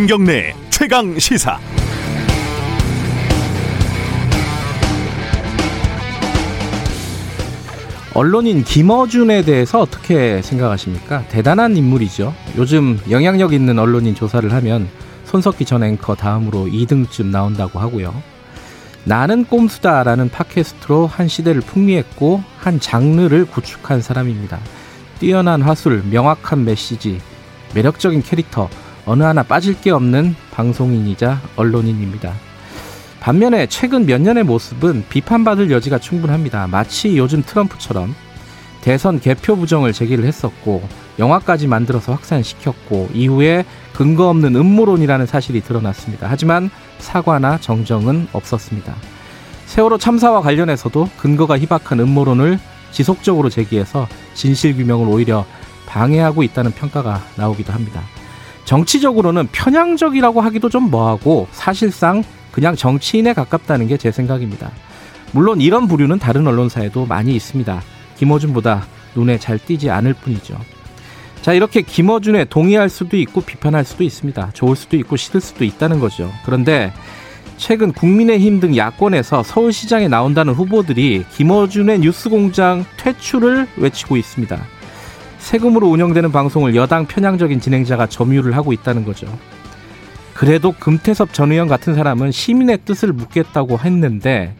김경래 최강 시사. 언론인 김어준에 대해서 어떻게 생각하십니까? 대단한 인물이죠. 요즘 영향력 있는 언론인 조사를 하면 손석희 전 앵커 다음으로 2등쯤 나온다고 하고요. 나는 꼼수다라는 팟캐스트로 한 시대를 풍미했고 한 장르를 구축한 사람입니다. 뛰어난 화술, 명확한 메시지, 매력적인 캐릭터, 어느 하나 빠질 게 없는 방송인이자 언론인입니다. 반면에 최근 몇 년의 모습은 비판받을 여지가 충분합니다. 마치 요즘 트럼프처럼 대선 개표 부정을 제기를 했었고 영화까지 만들어서 확산시켰고 이후에 근거 없는 음모론이라는 사실이 드러났습니다. 하지만 사과나 정정은 없었습니다. 세월호 참사와 관련해서도 근거가 희박한 음모론을 지속적으로 제기해서 진실 규명을 오히려 방해하고 있다는 평가가 나오기도 합니다. 정치적으로는 편향적이라고 하기도 좀 뭐하고 사실상 그냥 정치인에 가깝다는 게 제 생각입니다. 물론 이런 부류는 다른 언론사에도 많이 있습니다. 김어준보다 눈에 잘 띄지 않을 뿐이죠. 자, 이렇게 김어준에 동의할 수도 있고 비판할 수도 있습니다. 좋을 수도 있고 싫을 수도 있다는 거죠. 그런데 최근 국민의힘 등 야권에서 서울시장에 나온다는 후보들이 김어준의 뉴스공장 퇴출을 외치고 있습니다. 세금으로 운영되는 방송을 여당 편향적인 진행자가 점유를 하고 있다는 거죠. 그래도 금태섭 전 의원 같은 사람은 시민의 뜻을 묻겠다고 했는데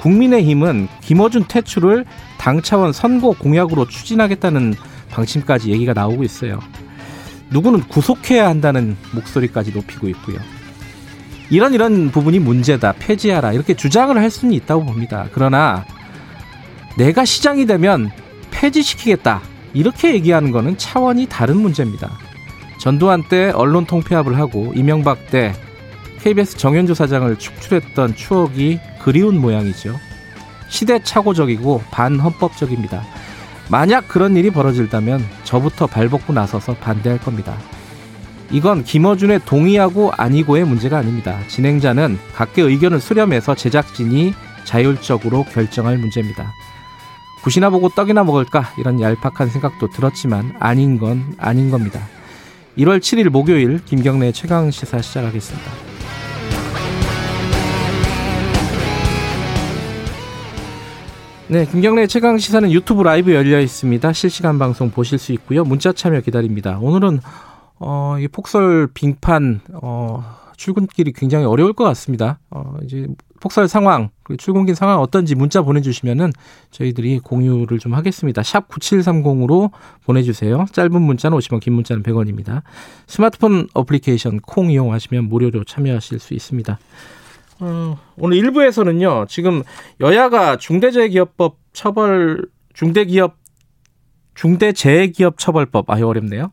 국민의힘은 김어준 퇴출을 당 차원 선거 공약으로 추진하겠다는 방침까지 얘기가 나오고 있어요. 누구는 구속해야 한다는 목소리까지 높이고 있고요. 이런 이런 부분이 문제다. 폐지하라. 이렇게 주장을 할 수는 있다고 봅니다. 그러나 내가 시장이 되면 폐지시키겠다. 이렇게 얘기하는 것은 차원이 다른 문제입니다. 전두환 때 언론 통폐합을 하고 이명박 때 KBS 정현주 사장을 축출했던 추억이 그리운 모양이죠. 시대착오적이고 반헌법적입니다. 만약 그런 일이 벌어질다면 저부터 발벗고 나서서 반대할 겁니다. 이건 김어준의 동의하고 아니고의 문제가 아닙니다. 진행자는 각계 의견을 수렴해서 제작진이 자율적으로 결정할 문제입니다. 굿이나 보고 떡이나 먹을까 이런 얄팍한 생각도 들었지만 아닌 건 아닌 겁니다. 1월 7일 목요일 김경래 최강 시사 시작하겠습니다. 네, 김경래 최강 시사는 유튜브 라이브 열려 있습니다. 실시간 방송 보실 수 있고요. 문자 참여 기다립니다. 오늘은 어, 이 폭설 빙판 어, 출근길이 굉장히 어려울 것 같습니다. 어, 이제 폭설 상황, 출근길 상황 어떤지 문자 보내주시면은 저희들이 공유를 좀 하겠습니다. 샵 9730으로 보내주세요. 짧은 문자는 50원, 긴 문자는 100원입니다. 스마트폰 어플리케이션 콩 이용하시면 무료로 참여하실 수 있습니다. 어, 오늘 1부에서는요, 지금 여야가 중대재해기업법 처벌, 중대기업, 중대재해기업 처벌법, 아유, 어렵네요.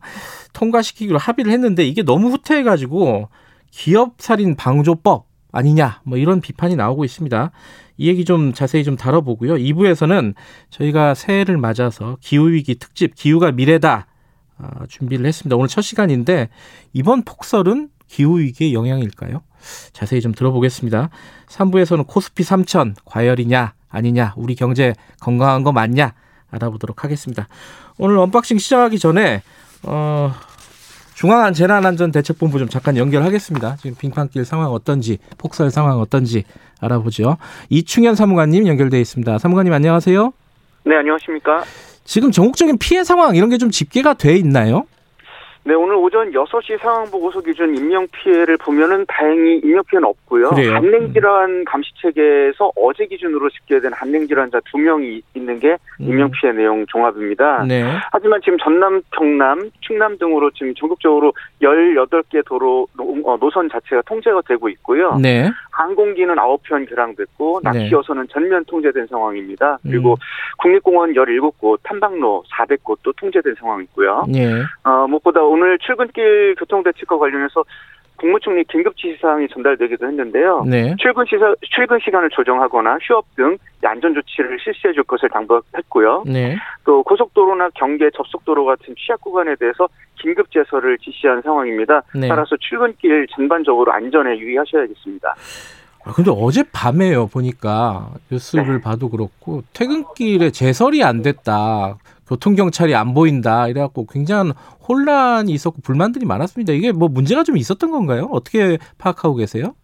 통과시키기로 합의를 했는데 이게 너무 후퇴해가지고 기업살인 방조법, 아니냐 뭐 이런 비판이 나오고 있습니다. 이 얘기 좀 자세히 좀 다뤄보고요. 2부에서는 저희가 새해를 맞아서 기후위기 특집 기후가 미래다 아, 준비를 했습니다. 오늘 첫 시간인데 이번 폭설은 기후위기의 영향일까요? 자세히 좀 들어보겠습니다. 3부에서는 코스피 3천 과열이냐 아니냐 우리 경제 건강한 거 맞냐 알아보도록 하겠습니다. 오늘 unboxing 시작하기 전에 어, 중앙 재난안전대책본부 좀 잠깐 연결하겠습니다. 지금 빙판길 상황 어떤지, 폭설 상황 어떤지 알아보죠. 이충현 사무관님 연결돼 있습니다. 사무관님 안녕하세요. 네, 안녕하십니까. 지금 전국적인 피해 상황 이런 게 좀 집계가 돼 있나요? 네, 오늘 오전 6시 상황 보고서 기준 인명 피해를 보면은 다행히 인명 피해는 없고요. 그래요? 한냉질환 감시 체계에서 어제 기준으로 집계된 한냉질환자 2명이 있는 게 음. 인명 피해 내용 종합입니다. 네. 하지만 지금 전남, 경남, 충남 등으로 지금 전국적으로 18개 도로 노- 어, 노선 자체가 통제가 되고 있고요. 네. 항공기는 9편 결항됐고 네. 낚시 어선은 전면 통제된 상황입니다. 그리고 음. 국립공원 17곳, 탐방로 400곳도 통제된 상황이고요. 예. 어, 무엇보다 오늘 출근길 교통대책과 관련해서 국무총리 긴급 지시사항이 전달되기도 했는데요. 네. 출근 시사, 출근 시간을 조정하거나 휴업 등 안전 조치를 실시해 줄 것을 당부했고요. 네. 또 고속도로나 경계 접속도로 같은 취약 구간에 대해서 긴급 제설을 지시한 상황입니다. 네. 따라서 출근길 전반적으로 안전에 유의하셔야겠습니다. 아, 근데 어제 밤에요 보니까 뉴스를 네. 봐도 그렇고 퇴근길에 제설이 안 됐다. 교통 경찰이 안 보인다. 이래갖고 굉장한 혼란이 있었고 불만들이 많았습니다. 이게 뭐 문제가 좀 있었던 건가요? 어떻게 파악하고 계세요?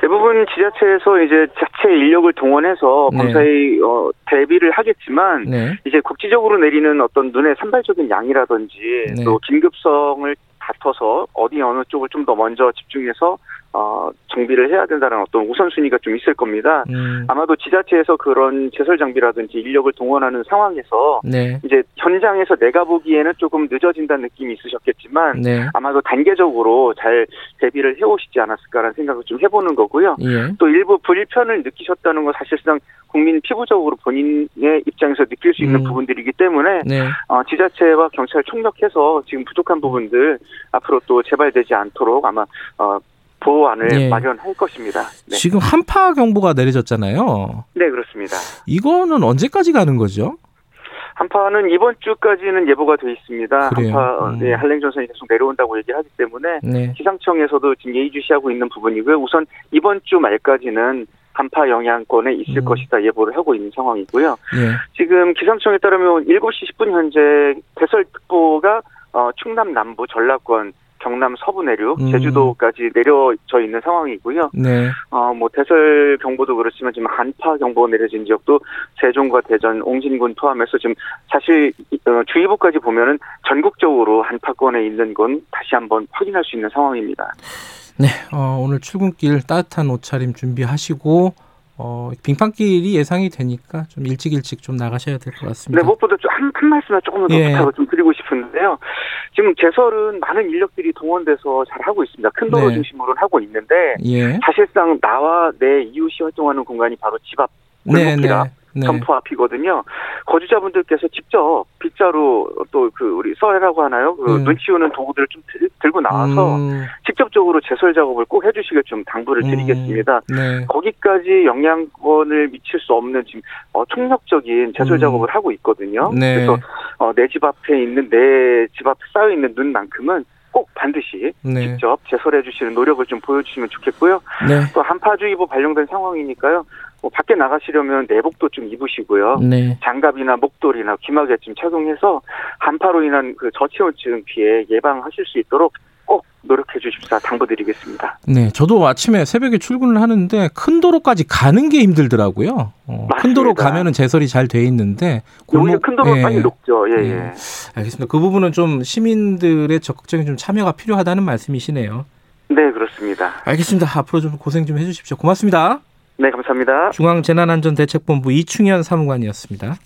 대부분 지자체에서 이제 자체 인력을 동원해서 네. 검사에 어, 대비를 하겠지만 네. 이제 국지적으로 내리는 어떤 눈에 산발적인 양이라든지 네. 또 긴급성을 다퉈서 어디 어느 쪽을 좀 더 먼저 집중해서 어, 정비를 해야 된다는 어떤 우선순위가 좀 있을 겁니다. 음, 아마도 지자체에서 그런 제설 장비라든지 인력을 동원하는 상황에서 네. 이제 현장에서 내가 보기에는 조금 늦어진다는 느낌이 있으셨겠지만 네. 아마도 단계적으로 잘 대비를 해오시지 않았을까라는 생각을 좀 해보는 거고요. 예. 또 일부 불편을 느끼셨다는 건 사실상 국민 피부적으로 본인의 입장에서 느낄 수 있는 음. 부분들이기 때문에 네. 어, 지자체와 경찰 총력해서 지금 부족한 부분들 앞으로 또 재발되지 않도록 아마 어, 보호안을 예. 마련할 것입니다. 네. 지금 한파 경보가 내려졌잖아요. 네, 그렇습니다. 이거는 언제까지 가는 거죠? 한파는 이번 주까지는 예보가 돼 있습니다. 그래요? 한파 음. 네, 한랭 전선이 계속 내려온다고 얘기하기 때문에 네. 기상청에서도 지금 예의주시하고 있는 부분이고요. 우선 이번 주 말까지는 한파 영향권에 있을 음. 것이다 예보를 하고 있는 상황이고요. 예. 지금 기상청에 따르면 7시 10분 현재 대설특보가 어, 충남 남부 전라권 경남 서부 내륙 음. 제주도까지 내려져 있는 상황이고요. 네. 어, 뭐 대설 경보도 그렇지만 지금 한파 경보가 내려진 지역도 세종과 대전, 옹진군 포함해서 지금 사실 어, 주의보까지 보면은 전국적으로 한파권에 있는 건 다시 한번 확인할 수 있는 상황입니다. 네. 어, 오늘 출근길 따뜻한 옷차림 준비하시고 어, 빙판길이 예상이 되니까 좀 일찍 일찍 좀 나가셔야 될 것 같습니다. 네, 무엇보다 좀 한, 한 말씀만 조금 더 예. 부탁을 좀 드리고 싶은데요. 지금 제설은 많은 인력들이 동원돼서 잘 하고 있습니다. 큰 도로 네. 중심으로 하고 있는데 예. 사실상 나와 내 이웃이 활동하는 공간이 바로 집 앞, 앞, 네. 점포 앞이거든요. 거주자분들께서 직접 빗자루 또 그 우리 썰이라고 하나요? 그 음. 눈 치우는 도구들을 좀 들, 들고 나와서 음, 직접적으로 제설 작업을 꼭 해주시길 좀 당부를 드리겠습니다. 네. 거기까지 영향권을 미칠 수 없는 지금 어, 총력적인 제설 음. 작업을 하고 있거든요. 네. 그래서 어, 내 집 앞에 있는 내 집 앞에 쌓여 있는 눈만큼은 꼭 반드시 네. 직접 제설해 주시는 노력을 좀 보여주시면 좋겠고요. 네. 또 한파주의보 발령된 상황이니까요. 뭐 밖에 나가시려면 내복도 좀 입으시고요. 네. 장갑이나 목도리나 귀마개 좀 착용해서 한파로 인한 그 저체온증 피해 예방하실 수 있도록 꼭 노력해 주십사 당부드리겠습니다. 네, 저도 아침에 새벽에 출근을 하는데 큰 도로까지 가는 게 힘들더라고요. 어, 큰 도로. 가면은 제설이 잘 돼 있는데 오히려 큰 도로 예, 많이 높죠. 예, 예. 예. 알겠습니다. 그 부분은 좀 시민들의 적극적인 좀 참여가 필요하다는 말씀이시네요. 네, 그렇습니다. 알겠습니다. 앞으로 좀 고생 좀 해주십시오. 고맙습니다. 네, 감사합니다. 중앙재난안전대책본부 이충현 사무관이었습니다.